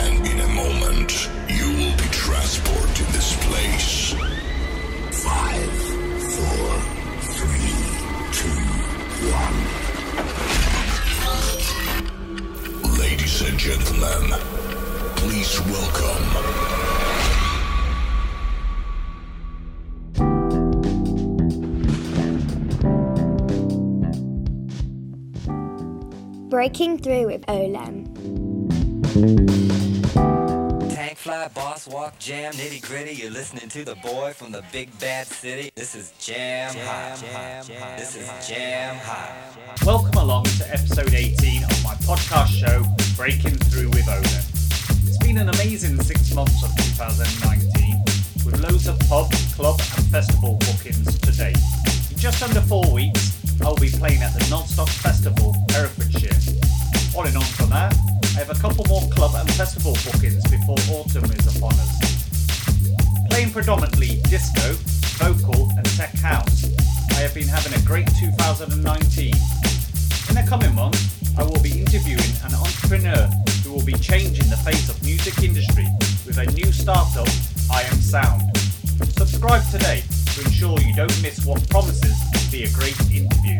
And in a moment, you will be transported to this place. Five, four, three, two, one. Ladies and gentlemen, please welcome Breaking Through with Olem. Tank fly, boss walk, jam, nitty gritty. You're listening to the boy from the big bad city. This is Jam High. This is Jam High. Welcome along to episode 18 of my podcast show, Breaking Through with Olem. It's been an amazing six months of 2019, with loads of pub, club, and festival bookings to date. In just under four weeks, I'll be playing at the Nozstock Festival, Herefordshire. Following on from that, I have a couple more club and festival bookings before autumn is upon us. Playing predominantly disco, vocal, and tech house, I have been having a great 2019. In the coming months, I will be interviewing an entrepreneur who will be changing the face of music industry with a new startup, I Am Sound. Subscribe today to ensure you don't miss what promises to be a great interview.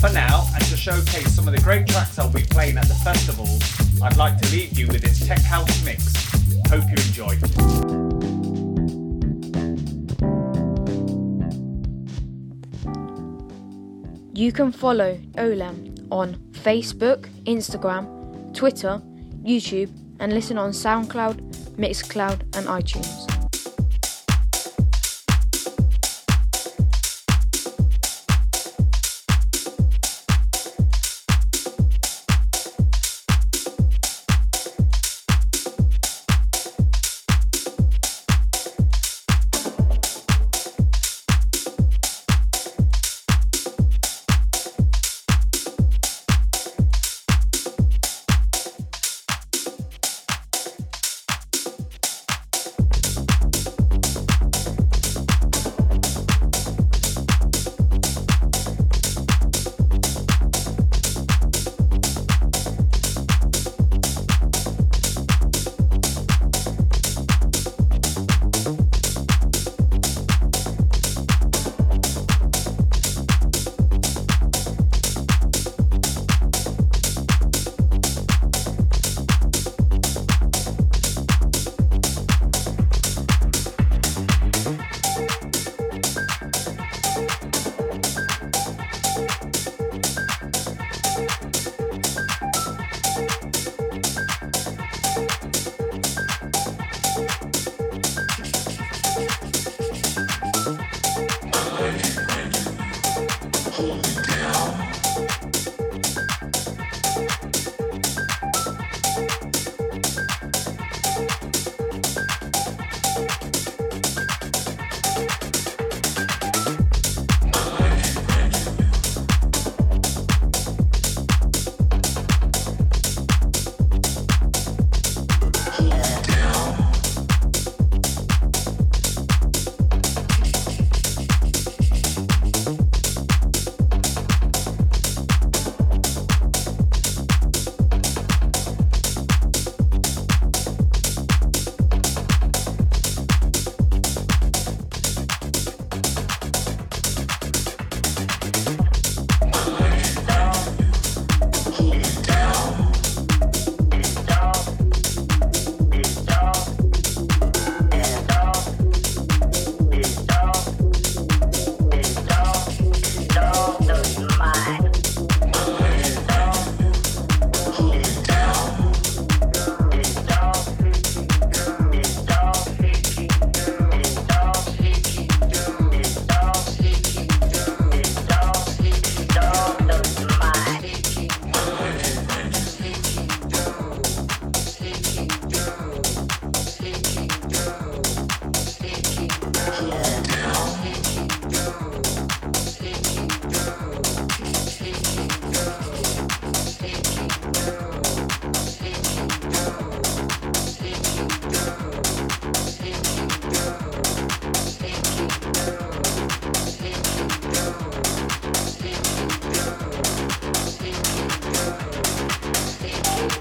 For now, and to showcase some of the great tracks I'll be playing at the festivals, I'd like to leave you with this tech house mix. Hope you enjoy. You can follow Olem on Facebook, Instagram, Twitter, YouTube, and listen on SoundCloud, Mixcloud, and iTunes.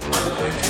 Música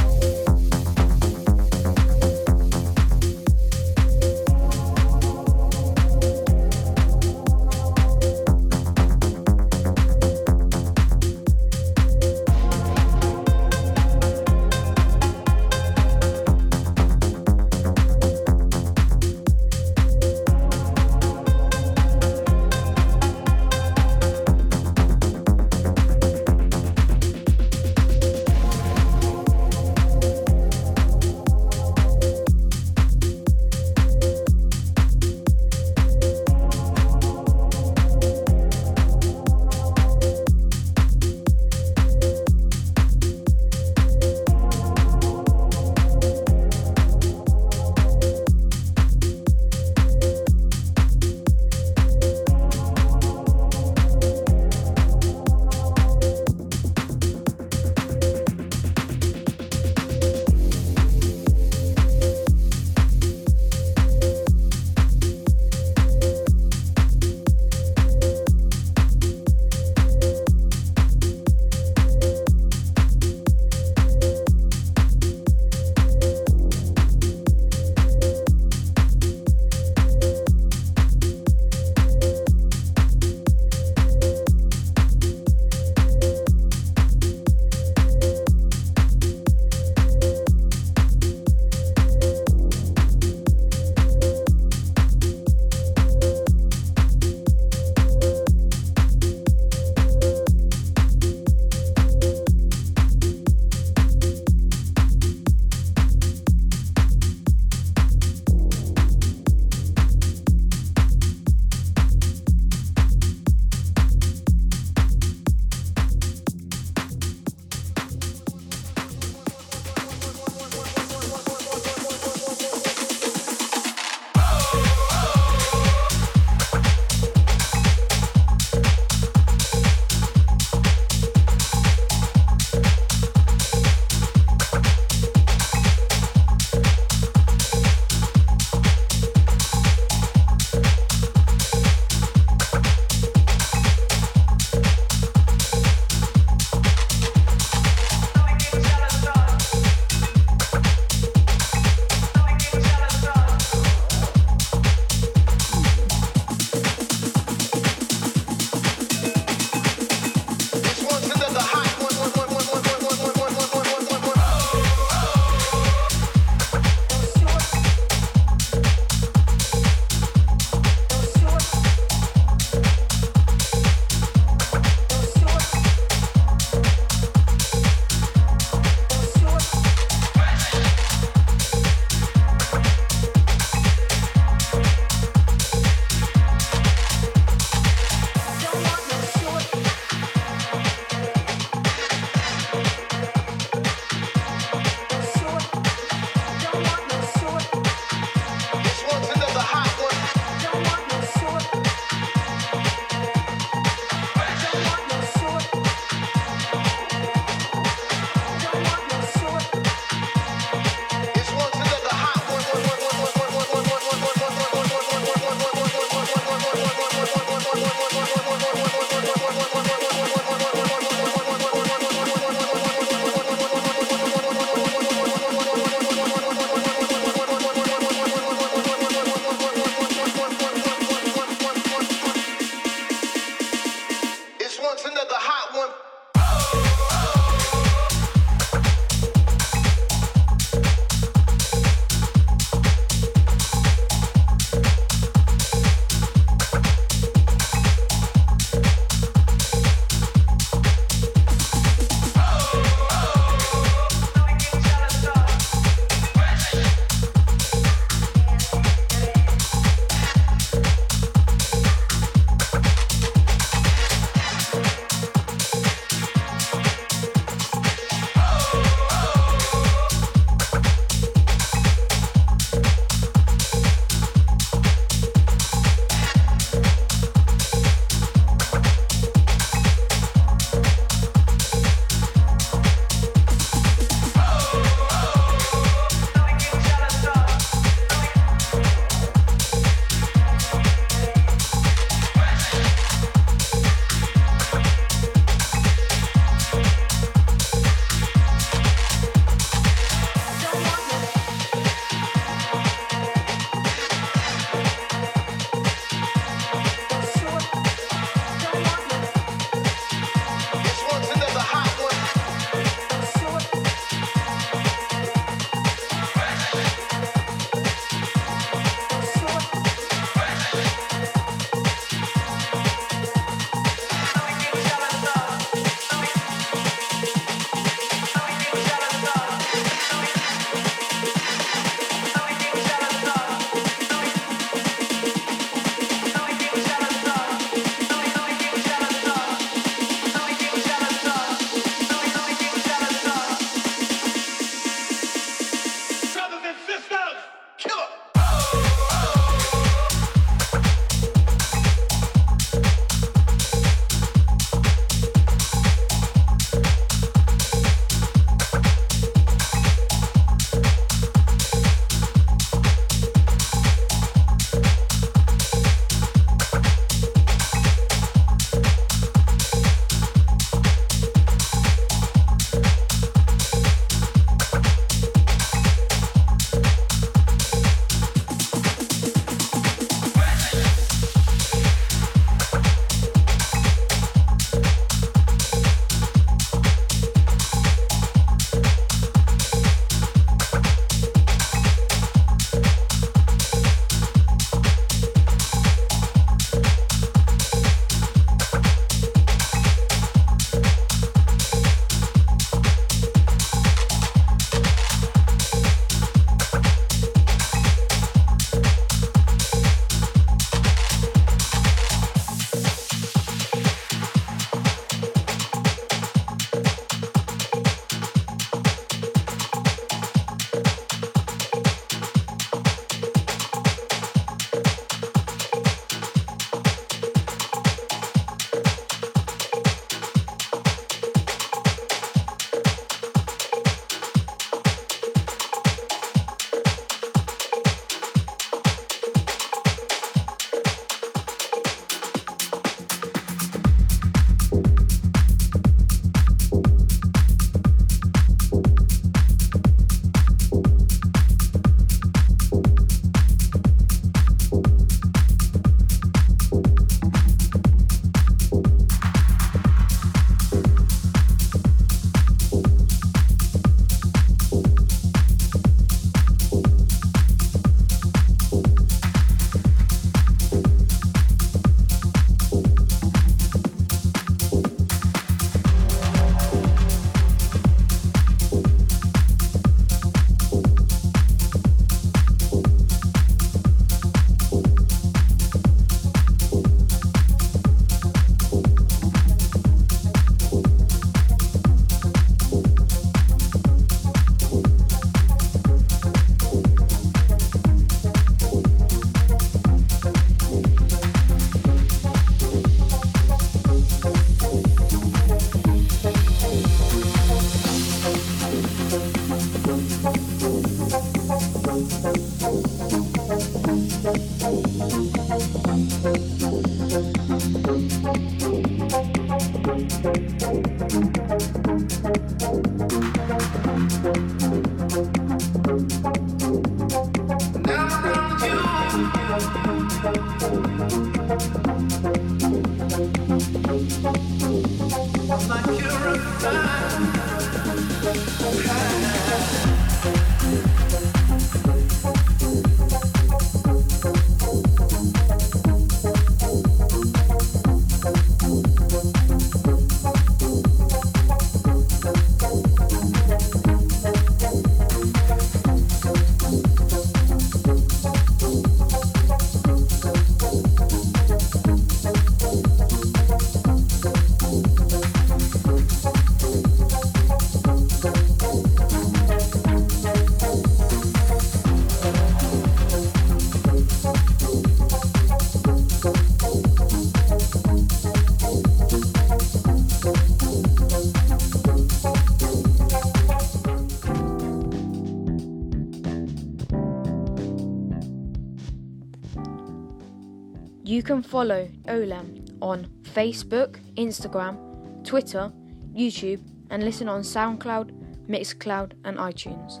You can follow Olem on Facebook, Instagram, Twitter, YouTube, and listen on SoundCloud, Mixcloud, and iTunes.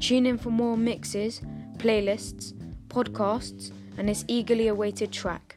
Tune in for more mixes, playlists, podcasts, and this eagerly awaited track.